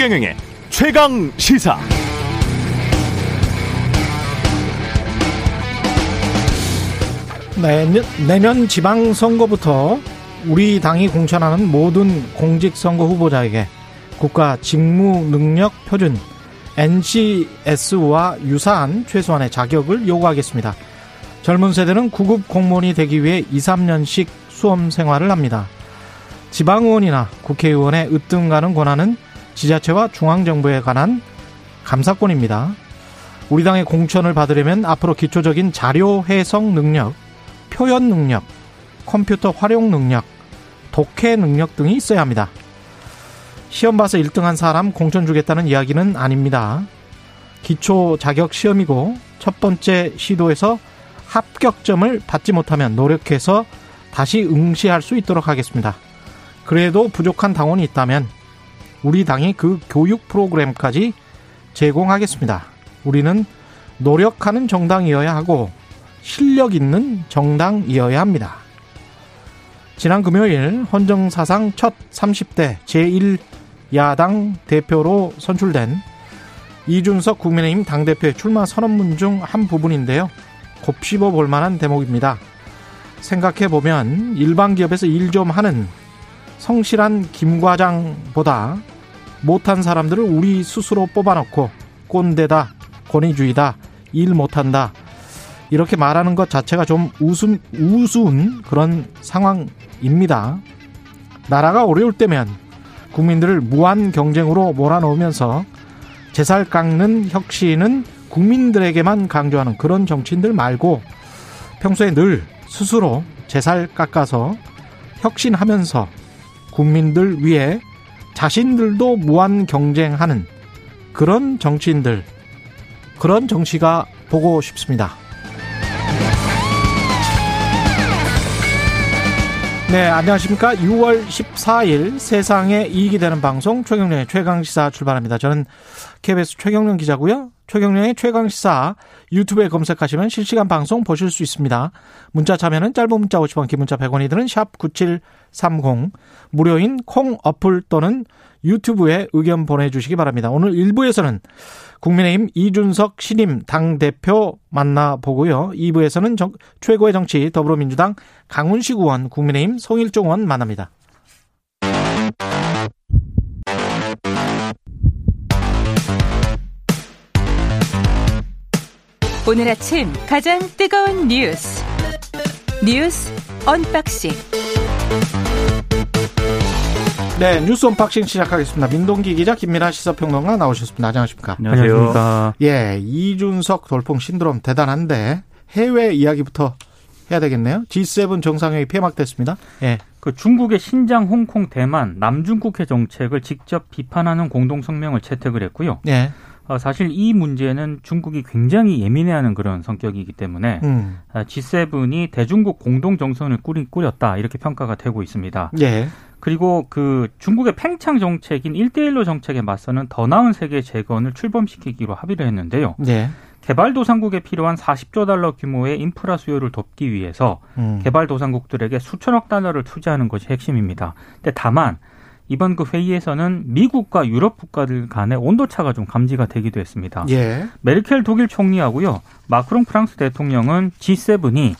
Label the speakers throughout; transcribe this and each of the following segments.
Speaker 1: 최경영의 최강 시사.
Speaker 2: 내년, 내년 지방선거부터 우리 당이 공천하는 모든 공직선거 후보자에게 국가 직무능력 표준 NCS와 유사한 최소한의 자격을 요구하겠습니다. 젊은 세대는 구급 공무원이 되기 위해 2, 3년씩 수험 생활을 합니다. 지방의원이나 국회의원의 으뜸 가는 권한은 지자체와 중앙정부에 관한 감사권입니다. 우리 당의 공천을 받으려면 앞으로 기초적인 자료 해석 능력, 표현 능력, 컴퓨터 활용 능력, 독해 능력 등이 있어야 합니다. 시험 봐서 1등한 사람 공천 주겠다는 이야기는 아닙니다. 기초 자격 시험이고 첫 번째 시도에서 합격점을 받지 못하면 노력해서 다시 응시할 수 있도록 하겠습니다. 그래도 부족한 당원이 있다면 우리 당이 그 교육 프로그램까지 제공하겠습니다. 우리는 노력하는 정당이어야 하고 실력 있는 정당이어야 합니다. 지난 금요일 헌정사상 첫 30대 제1야당 대표로 선출된 이준석 국민의힘 당대표의 출마 선언문 중 한 부분인데요. 곱씹어 볼 만한 대목입니다. 생각해 보면 일반 기업에서 일 좀 하는 성실한 김 과장보다 못한 사람들을 우리 스스로 뽑아놓고 꼰대다, 권위주의다, 일 못한다 이렇게 말하는 것 자체가 좀 우스운, 우스운 그런 상황입니다. 나라가 어려울 때면 국민들을 무한 경쟁으로 몰아넣으면서 제살 깎는 혁신은 국민들에게만 강조하는 그런 정치인들 말고 평소에 늘 스스로 제살 깎아서 혁신하면서 국민들 위해 자신들도 무한 경쟁하는 그런 정치인들, 그런 정치가 보고 싶습니다. 네, 안녕하십니까. 6월 14일 세상에 이익이 되는 방송 최경련의 최강시사 출발합니다. 저는 KBS 최경련 기자고요. 최경련의 최강 시사 유튜브에 검색하시면 실시간 방송 보실 수 있습니다. 문자 참여는 짧은 문자 50원, 긴 문자 100원이 드는 샵 9730, 무료인 콩 어플 또는 유튜브에 의견 보내주시기 바랍니다. 오늘 1부에서는 국민의힘 이준석 신임 당대표 만나보고요. 2부에서는 정, 최고의 정치 더불어민주당 강훈식 의원, 국민의힘 송일종 의원 만납니다.
Speaker 3: 오늘 아침 가장 뜨거운 뉴스 뉴스 unboxing
Speaker 2: 네, 뉴스 unboxing 시작하겠습니다. 민동기 기자, 김민아 시사평론가 나오셨습니다. 안녕하십니까?
Speaker 4: 안녕하십니까?
Speaker 2: 예, 이준석 돌풍 신드롬 대단한데 해외 이야기부터 해야 되겠네요. G7 정상회의 폐막됐습니다. 예.
Speaker 4: 그 중국의 신장, 홍콩, 대만, 남중국해 정책을 직접 비판하는 공동 성명을 채택을 했고요.
Speaker 2: 예.
Speaker 4: 어, 사실 이 문제는 중국이 굉장히 예민해하는 그런 성격이기 때문에
Speaker 2: 음.
Speaker 4: 아, G7이 대중국 공동 정선을 꾸리, 꾸렸다 이렇게 평가가 되고 있습니다.
Speaker 2: 예.
Speaker 4: 그리고 그 중국의 팽창 정책인 1대1로 정책에 맞서는 더 나은 세계 재건을 출범시키기로 합의를 했는데요.
Speaker 2: 예.
Speaker 4: 개발도상국에 필요한 40조 달러 규모의 인프라 수요를 돕기 위해서
Speaker 2: 음.
Speaker 4: 개발도상국들에게 수천억 달러를 투자하는 것이 핵심입니다. 근데 다만 이번 그 회의에서는 미국과 유럽 국가들 간의 온도차가 좀 감지가 되기도 했습니다.
Speaker 2: 예.
Speaker 4: 메르켈 독일 총리하고요. 마크롱 프랑스 대통령은 G7이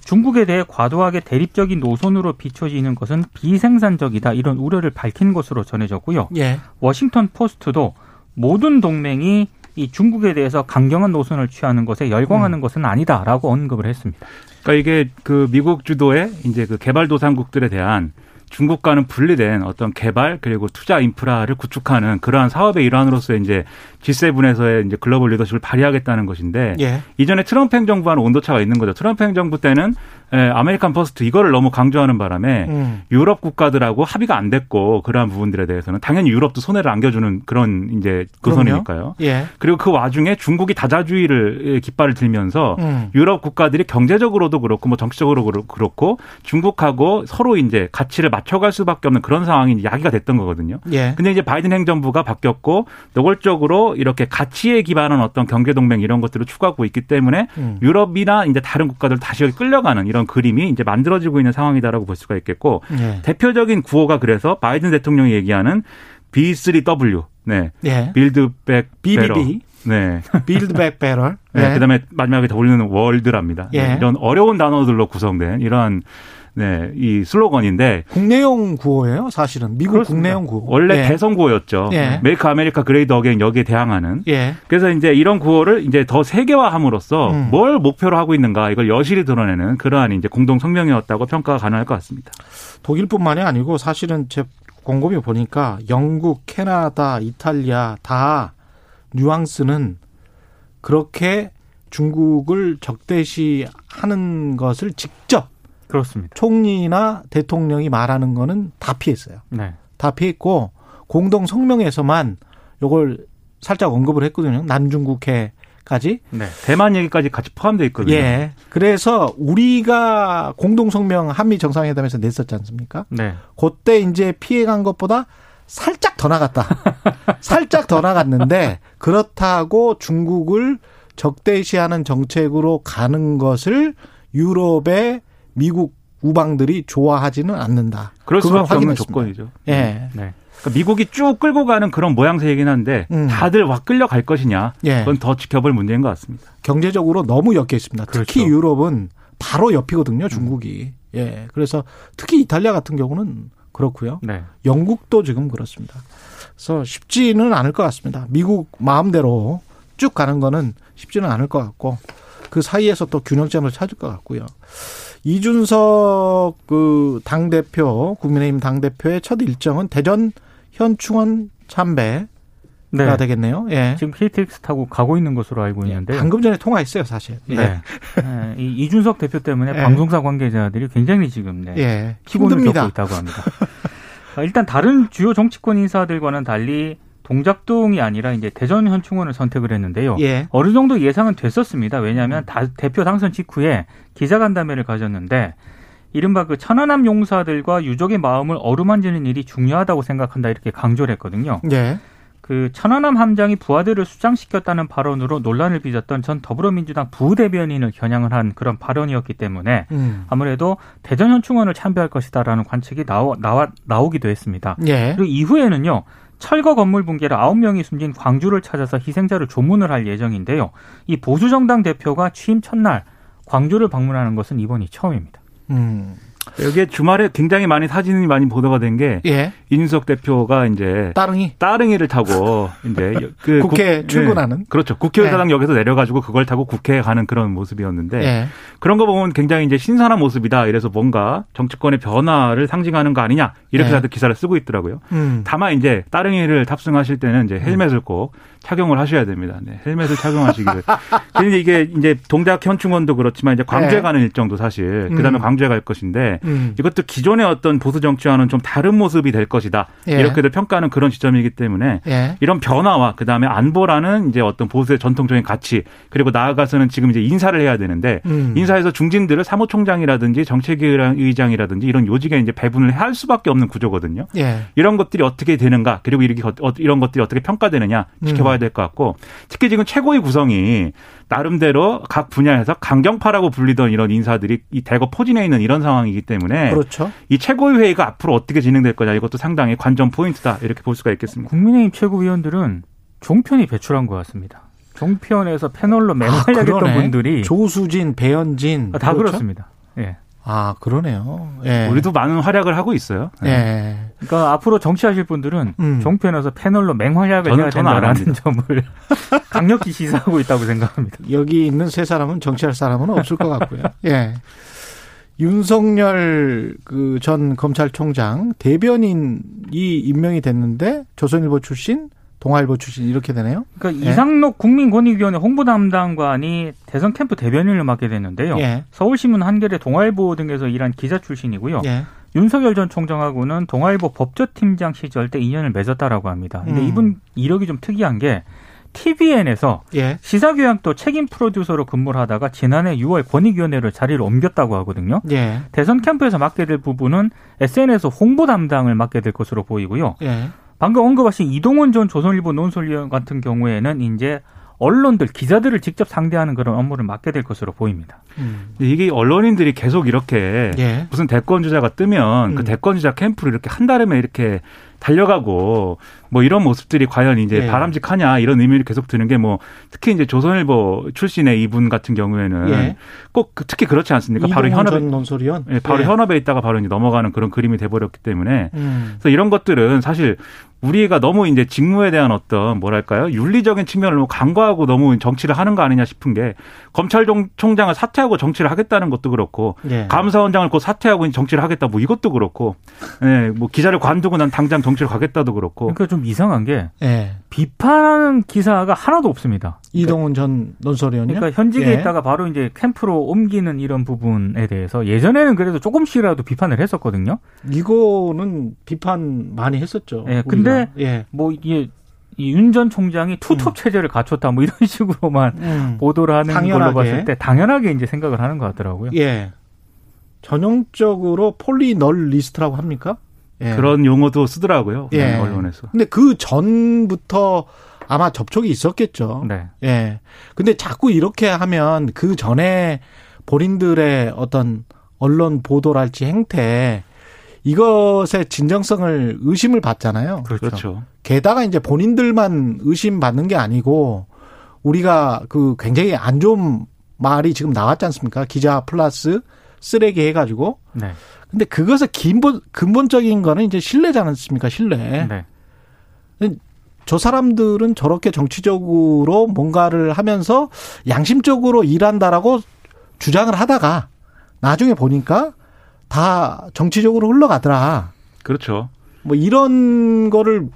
Speaker 4: 중국에 대해 과도하게 대립적인 노선으로 비춰지는 것은 비생산적이다 이런 우려를 밝힌 것으로 전해졌고요.
Speaker 2: 예.
Speaker 4: 워싱턴 포스트도 모든 동맹이 이 중국에 대해서 강경한 노선을 취하는 것에 열광하는
Speaker 2: 음.
Speaker 4: 것은 아니다라고 언급을 했습니다.
Speaker 5: 그러니까 이게 그 미국 주도의 이제 그 개발도상국들에 대한 중국과는 분리된 어떤 개발 그리고 투자 인프라를 구축하는 그러한 사업의 일환으로서 이제 G7에서의 이제 글로벌 리더십을 발휘하겠다는 것인데
Speaker 2: 예.
Speaker 5: 이전에 트럼프 행정부와는 온도차가 있는 거죠. 트럼프 행정부 때는 에, American First 이거를 너무 강조하는 바람에
Speaker 2: 음.
Speaker 5: 유럽 국가들하고 합의가 안 됐고 그러한 부분들에 대해서는 당연히 유럽도 손해를 안겨주는 그런 이제
Speaker 2: 그럼요.
Speaker 5: 노선이니까요.
Speaker 2: 예.
Speaker 5: 그리고 그 와중에 중국이 다자주의를 깃발을 들면서
Speaker 2: 음.
Speaker 5: 유럽 국가들이 경제적으로도 그렇고 뭐 정치적으로 그렇- 그렇고 중국하고 서로 이제 가치를 맞춰갈 수밖에 없는 그런 상황이 야기가 됐던 거거든요.
Speaker 2: 예.
Speaker 5: 근데 이제 바이든 행정부가 바뀌었고 노골적으로 이렇게 가치에 기반한 어떤 경제 동맹 이런 것들을 추구하고 있기 때문에
Speaker 2: 음.
Speaker 5: 유럽이나 이제 다른 국가들 다시 여기 끌려가는 이런 그림이 이제 만들어지고 있는 상황이다라고 볼 수가 있겠고
Speaker 2: 예.
Speaker 5: 대표적인 구호가 그래서 바이든 대통령이 얘기하는 B3W 네.
Speaker 2: 예.
Speaker 5: Build Back Better.
Speaker 2: BBB.
Speaker 5: 네.
Speaker 2: Build Back Better.
Speaker 5: 네. 그다음에 마지막에 더 올리는 World랍니다.
Speaker 2: 예.
Speaker 5: 네. 이런 어려운 단어들로 구성된 이러한 네, 이 슬로건인데
Speaker 2: 국내용 구호예요, 사실은. 미국
Speaker 5: 그렇습니다.
Speaker 2: 국내용 구호.
Speaker 5: 원래
Speaker 2: 예.
Speaker 5: 대선 구호였죠.
Speaker 2: 예.
Speaker 5: Make America Great Again 여기에 대항하는.
Speaker 2: 예.
Speaker 5: 그래서 이제 이런 구호를 이제 더 세계화함으로써
Speaker 2: 음.
Speaker 5: 뭘 목표로 하고 있는가 이걸 여실히 드러내는 그러한 이제 공동 성명이었다고 평가가 가능할 것 같습니다.
Speaker 2: 독일뿐만이 아니고 사실은 제 곰곰이 보니까 영국, 캐나다, 이탈리아 다 뉘앙스는 그렇게 중국을 적대시하는 것을 직접
Speaker 4: 그렇습니다.
Speaker 2: 총리나 대통령이 말하는 거는 다 피했어요.
Speaker 4: 네.
Speaker 2: 다 피했고 공동 성명에서만 요걸 살짝 언급을 했거든요. 남중국해 까지.
Speaker 4: 네.
Speaker 5: 대만 얘기까지 같이 포함되어 있거든요.
Speaker 2: 예. 그래서 우리가 공동 성명 한미 정상회담에서 냈었지 않습니까?
Speaker 4: 네.
Speaker 2: 그때 이제 피해간 것보다 살짝 더 나갔다. 살짝 더 나갔는데 그렇다고 중국을 적대시하는 정책으로 가는 것을 유럽의 미국 우방들이 좋아하지는 않는다.
Speaker 5: 그럴 수밖에 없는
Speaker 2: 확인했습니다.
Speaker 5: 조건이죠.
Speaker 2: 예.
Speaker 4: 네.
Speaker 5: 그러니까 미국이 쭉 끌고 가는 그런 모양새이긴 한데
Speaker 2: 음.
Speaker 5: 다들 와 끌려갈 것이냐
Speaker 2: 예.
Speaker 5: 그건 더 지켜볼 문제인 것 같습니다.
Speaker 2: 경제적으로 너무 엮여 있습니다. 특히
Speaker 4: 그렇죠.
Speaker 2: 유럽은 바로 옆이거든요, 중국이. 예. 그래서 특히 이탈리아 같은 경우는 그렇고요.
Speaker 4: 네.
Speaker 2: 영국도 지금 그렇습니다. 그래서 쉽지는 않을 것 같습니다. 미국 마음대로 쭉 가는 거는 쉽지는 않을 것 같고 그 사이에서 또 균형점을 찾을 것 같고요. 이준석 그 당 대표, 국민의힘 당 대표의 첫 일정은 대전 현충원 참배가
Speaker 4: 네.
Speaker 2: 되겠네요. 예.
Speaker 4: 지금 KTX 타고 가고 있는 것으로 알고 있는데.
Speaker 2: 방금 전에 통화했어요, 사실. 예.
Speaker 4: 네. 네. 이 이준석 대표 때문에
Speaker 2: 예.
Speaker 4: 방송사 관계자들이 굉장히 지금 네.
Speaker 2: 예.
Speaker 4: 피곤을
Speaker 2: 힘듭니다.
Speaker 4: 겪고 있다고 합니다. 아, 일단 다른 주요 정치권 인사들과는 달리 동작동이 아니라 이제 대전 현충원을 선택을 했는데요.
Speaker 2: 예.
Speaker 4: 어느 정도 예상은 됐었습니다. 왜냐하면 다, 대표 당선 직후에 기자간담회를 가졌는데 이른바 그 천안함 용사들과 유족의 마음을 어루만지는 일이 중요하다고 생각한다 이렇게 강조를 했거든요.
Speaker 2: 예.
Speaker 4: 그 천안함 함장이 부하들을 수장시켰다는 발언으로 논란을 빚었던 전 더불어민주당 부대변인을 겨냥을 한 그런 발언이었기 때문에
Speaker 2: 음.
Speaker 4: 아무래도 대전 현충원을 참배할 것이다라는 관측이 나오, 나와, 나오기도 했습니다.
Speaker 2: 예.
Speaker 4: 그리고 이후에는요. 철거 건물 붕괴로 아홉 명이 숨진 광주를 찾아서 희생자를 조문을 할 예정인데요. 이 보수정당 대표가 취임 첫날 광주를 방문하는 것은 이번이 처음입니다.
Speaker 2: 음.
Speaker 5: 여기에 주말에 굉장히 많이 사진이 많이 보도가 된게
Speaker 2: 예.
Speaker 5: 이준석 대표가 이제
Speaker 2: 따릉이
Speaker 5: 따릉이를 타고 이제 그
Speaker 2: 국회에
Speaker 5: 국-
Speaker 2: 출근하는?
Speaker 5: 네, 그렇죠. 국회의사당역에서 내려가지고 그걸 타고 국회에 가는 그런 모습이었는데
Speaker 2: 예.
Speaker 5: 그런 거 보면 굉장히 이제 신선한 모습이다. 이래서 뭔가 정치권의 변화를 상징하는 거 아니냐 이렇게
Speaker 2: 네.
Speaker 5: 다들 기사를 쓰고 있더라고요.
Speaker 2: 음.
Speaker 5: 다만 이제 따릉이를 탑승하실 때는 이제 헬멧을 꼭 착용을 하셔야 됩니다. 네, 헬멧을 착용하시기를. 그런데 이게 이제 동작 현충원도 그렇지만 이제 광주에
Speaker 2: 네.
Speaker 5: 가는 일정도 사실 그다음에
Speaker 2: 음.
Speaker 5: 광주에 갈 것인데
Speaker 2: 음.
Speaker 5: 이것도 기존의 어떤 보수 정치와는 좀 다른 모습이 될 것이다.
Speaker 2: 예.
Speaker 5: 이렇게도 평가하는 그런 지점이기 때문에
Speaker 2: 예.
Speaker 5: 이런 변화와 그다음에 안보라는 이제 어떤 보수의 전통적인 가치 그리고 나아가서는 지금 이제 인사를 해야 되는데
Speaker 2: 음.
Speaker 5: 인사에서 중진들을 사무총장이라든지 정책위의장이라든지 이런 요직에 이제 배분을 할 수밖에 없는 구조거든요.
Speaker 2: 예.
Speaker 5: 이런 것들이 어떻게 되는가 그리고 이렇게 어- 이런 것들이 어떻게 평가되느냐 지켜봐야 될 것 같고 특히 지금 최고위 구성이 나름대로 각 분야에서 강경파라고 불리던 이런 인사들이 이 대거 포진해 있는 이런 상황이기 때문에
Speaker 2: 그렇죠.
Speaker 5: 이 최고위 회의가 앞으로 어떻게 진행될 거냐 이것도 상당히 관전 포인트다 이렇게 볼 수가 있겠습니다.
Speaker 4: 국민의힘 최고위원들은 종편이 배출한 것 같습니다. 종편에서 패널로
Speaker 2: 아,
Speaker 4: 맹활약했던
Speaker 2: 그러네.
Speaker 4: 분들이
Speaker 2: 조수진, 배현진
Speaker 4: 다
Speaker 2: 그렇죠?
Speaker 4: 그렇습니다. 예.
Speaker 2: 아 그러네요. 예.
Speaker 5: 우리도 많은 활약을 하고 있어요. 네.
Speaker 2: 예.
Speaker 4: 그러니까 앞으로 정치하실 분들은
Speaker 2: 음.
Speaker 4: 종편에서 패널로 맹활약을
Speaker 5: 저는-
Speaker 4: 해야 된다라는 점을 강력히 시사하고 있다고 생각합니다.
Speaker 2: 여기 있는 세 사람은 정치할 사람은 없을 것 같고요. 예. 윤석열 그 전 검찰총장 대변인이 임명이 됐는데 조선일보 출신, 동아일보 출신 이렇게 되네요.
Speaker 4: 그러니까
Speaker 2: 예.
Speaker 4: 이상록 국민권익위원회 홍보 담당관이 대선 캠프 대변인을 맡게 됐는데요.
Speaker 2: 예.
Speaker 4: 서울신문 한겨레 동아일보 등에서 일한 기자 출신이고요.
Speaker 2: 예.
Speaker 4: 윤석열 전 총장하고는 동아일보 법조팀장 시절 때 인연을 맺었다라고 합니다. 근데
Speaker 2: 음.
Speaker 4: 이분 이력이 좀 특이한 게 TVN에서
Speaker 2: 예.
Speaker 4: 시사교양도 책임 프로듀서로 근무를 하다가 지난해 6월 권익위원회로 자리를 옮겼다고 하거든요.
Speaker 2: 예.
Speaker 4: 대선 캠프에서 맡게 될 부분은 SNS 홍보 담당을 맡게 될 것으로 보이고요.
Speaker 2: 예.
Speaker 4: 방금 언급하신 이동원 전 조선일보 논설위원 같은 경우에는 이제 언론들 기자들을 직접 상대하는 그런 업무를 맡게 될 것으로 보입니다.
Speaker 2: 음.
Speaker 5: 근데 이게 언론인들이 계속 이렇게
Speaker 2: 예.
Speaker 5: 무슨 대권 주자가 뜨면 그
Speaker 2: 음.
Speaker 5: 대권 주자 캠프를 이렇게 한 달에 이렇게 달려가고 뭐 이런 모습들이 과연 이제
Speaker 2: 예.
Speaker 5: 바람직하냐 이런 의미를 계속 드는 게 뭐 특히 이제 조선일보 출신의 이분 같은 경우에는
Speaker 2: 예.
Speaker 5: 꼭 그- 특히 그렇지 않습니까? 바로 현업에
Speaker 2: 전 논설위원.
Speaker 5: 예, 바로
Speaker 2: 예.
Speaker 5: 현업에 있다가 바로 이제 넘어가는 그런 그림이 돼버렸기 때문에
Speaker 2: 음.
Speaker 5: 그래서 이런 것들은 사실 우리가 너무 이제 직무에 대한 어떤 뭐랄까요 윤리적인 측면을 너무 간과하고 너무 정치를 하는 거 아니냐 싶은 게 검찰총장을 사퇴하고 정치를 하겠다는 것도 그렇고
Speaker 2: 예.
Speaker 5: 감사원장을 곧 사퇴하고 정치를 하겠다 뭐 이것도 그렇고 예, 뭐 기자를 관두고 난 당장 정치를 가겠다도 그렇고
Speaker 4: 그러니까 좀 이상한 게
Speaker 2: 예.
Speaker 4: 비판하는 기사가 하나도 없습니다.
Speaker 2: 이동훈 전 논설위원요.
Speaker 4: 그러니까 현직에
Speaker 2: 예.
Speaker 4: 있다가 바로 이제 캠프로 옮기는 이런 부분에 대해서 예전에는 그래도 조금씩이라도 비판을 했었거든요.
Speaker 2: 이거는 비판 많이 했었죠.
Speaker 4: 예,
Speaker 2: 우리가.
Speaker 4: 근데
Speaker 2: 예.
Speaker 4: 뭐 이게 윤전 총장이 투톱 체제를 갖췄다 뭐 이런 식으로만
Speaker 2: 음.
Speaker 4: 보도를 하는
Speaker 2: 당연하게.
Speaker 4: 걸로 봤을 때 당연하게 이제 생각을 하는 것 같더라고요.
Speaker 2: 예. 전형적으로 폴리널리스트라고 합니까? 예.
Speaker 5: 그런 용어도 쓰더라고요
Speaker 2: 예.
Speaker 5: 언론에서
Speaker 2: 근데 그 전부터 아마 접촉이 있었겠죠.
Speaker 4: 네.
Speaker 2: 예. 근데 자꾸 이렇게 하면 그 전에 본인들의 어떤 언론 보도랄지 행태 이것의 진정성을 의심을 받잖아요.
Speaker 4: 그렇죠.
Speaker 5: 그렇죠.
Speaker 2: 게다가 이제 본인들만 의심받는 게 아니고 우리가 그 굉장히 안 좋은 말이 지금 나왔지 않습니까? 기자 플러스 쓰레기 해가지고.
Speaker 4: 네.
Speaker 2: 근데 그것의 근본, 근본적인 거는 이제 신뢰지 않습니까? 신뢰.
Speaker 4: 네.
Speaker 2: 저 사람들은 저렇게 정치적으로 뭔가를 하면서 양심적으로 일한다라고 주장을 하다가 나중에 보니까 다 정치적으로 흘러가더라.
Speaker 5: 그렇죠.
Speaker 2: 뭐 이런 거를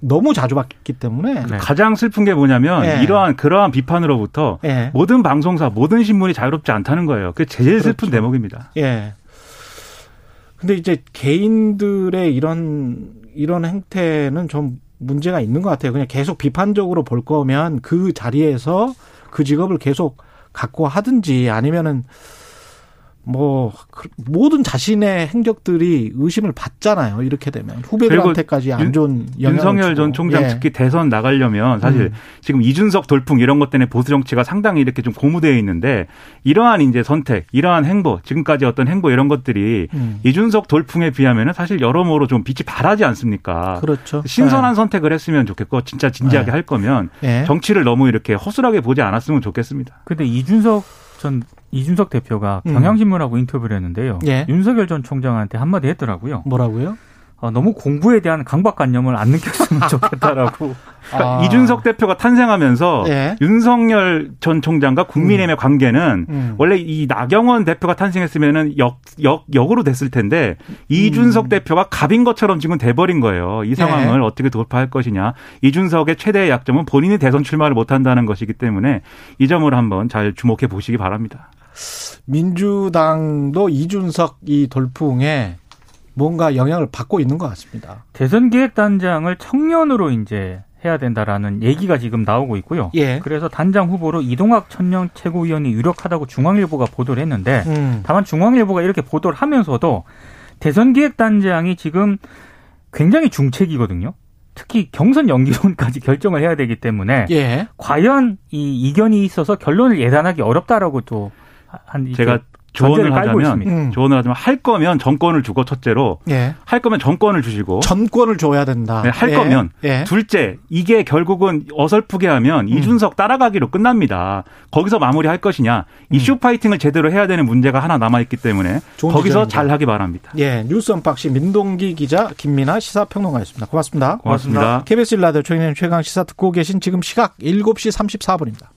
Speaker 2: 너무 자주 봤기 때문에
Speaker 4: 네.
Speaker 5: 가장 슬픈 게 뭐냐면
Speaker 2: 예.
Speaker 5: 이러한 그러한 비판으로부터
Speaker 2: 예.
Speaker 5: 모든 방송사, 모든 신문이 자유롭지 않다는 거예요. 그게 제일 슬픈
Speaker 2: 그렇죠.
Speaker 5: 대목입니다.
Speaker 2: 예. 근데 이제 개인들의 이런 이런 행태는 좀 문제가 있는 것 같아요. 그냥 계속 비판적으로 볼 거면 그 자리에서 그 직업을 계속 갖고 하든지 아니면은 뭐 그- 모든 자신의 행적들이 의심을 받잖아요. 이렇게 되면 후배들한테까지 안
Speaker 5: 윤-
Speaker 2: 좋은 영향을
Speaker 5: 윤석열
Speaker 2: 주고.
Speaker 5: 전 총장
Speaker 2: 예.
Speaker 5: 특히 대선 나가려면 사실
Speaker 2: 음.
Speaker 5: 지금 이준석 돌풍 이런 것 때문에 보수 정치가 상당히 이렇게 좀 고무되어 있는데 이러한 이제 선택, 이러한 행보, 지금까지 어떤 행보 이런 것들이
Speaker 2: 음.
Speaker 5: 이준석 돌풍에 비하면은 사실 여러모로 좀 빛이 바라지 않습니까?
Speaker 2: 그렇죠.
Speaker 5: 신선한 선택을 했으면 좋겠고 진짜 진지하게
Speaker 2: 네.
Speaker 5: 할 거면
Speaker 2: 예.
Speaker 5: 정치를 너무 이렇게 허술하게 보지 않았으면 좋겠습니다.
Speaker 4: 근데 이준석 전 이준석 대표가
Speaker 2: 음.
Speaker 4: 경향신문하고 인터뷰를 했는데요.
Speaker 2: 예.
Speaker 4: 윤석열 전 총장한테 한마디 했더라고요.
Speaker 2: 뭐라고요?
Speaker 4: 어, 너무 공부에 대한 강박관념을 안 느꼈으면 좋겠다라고.
Speaker 5: 그러니까
Speaker 2: 아.
Speaker 5: 이준석 대표가 탄생하면서
Speaker 2: 예.
Speaker 5: 윤석열 전 총장과 국민의힘의 관계는
Speaker 2: 음.
Speaker 5: 원래 이 나경원 대표가 탄생했으면은 역, 역, 역으로 됐을 텐데 이준석
Speaker 2: 음.
Speaker 5: 대표가 갑인 것처럼 지금 돼버린 거예요. 이 상황을 어떻게 돌파할 것이냐. 이준석의 최대의 약점은 본인이 대선 출마를 못한다는 것이기 때문에 이 점을 한번 잘 주목해 보시기 바랍니다.
Speaker 2: 민주당도 이준석 이 돌풍에 뭔가 영향을 받고 있는 것 같습니다.
Speaker 4: 대선 기획단장을 청년으로 이제 해야 된다라는 얘기가 지금 나오고 있고요.
Speaker 2: 예.
Speaker 4: 그래서 단장 후보로 이동학 천령 최고위원이 유력하다고 중앙일보가 보도를 했는데
Speaker 2: 음.
Speaker 4: 다만 중앙일보가 이렇게 보도를 하면서도 대선 기획 단장이 지금 굉장히 중책이거든요. 특히 경선 연기론까지 결정을 해야 되기 때문에
Speaker 2: 예.
Speaker 4: 과연 이 이견이 있어서 결론을 예단하기 어렵다라고 또 한
Speaker 5: 제가 조언을
Speaker 4: 깔고
Speaker 5: 하자면.
Speaker 2: 음.
Speaker 5: 조언을 하자면 할 거면 전권을 주고 첫째로
Speaker 2: 예.
Speaker 5: 할 거면 전권을 주시고
Speaker 2: 전권을 줘야 된다.
Speaker 5: 네, 할
Speaker 2: 예.
Speaker 5: 거면
Speaker 2: 예.
Speaker 5: 둘째 이게 결국은 어설프게 하면 이준석 따라가기로 끝납니다. 거기서 마무리할 것이냐 이슈 파이팅을 제대로 해야 되는 문제가 하나 남아 있기 때문에
Speaker 2: 좋은
Speaker 5: 거기서. 잘 하기 바랍니다.
Speaker 2: 예. 뉴스 언박싱 민동기 기자 김민아 시사평론가였습니다. 고맙습니다.
Speaker 5: 고맙습니다.
Speaker 2: KBS 일라디오 최강 시사 듣고 계신 지금 시각 7시 34분입니다.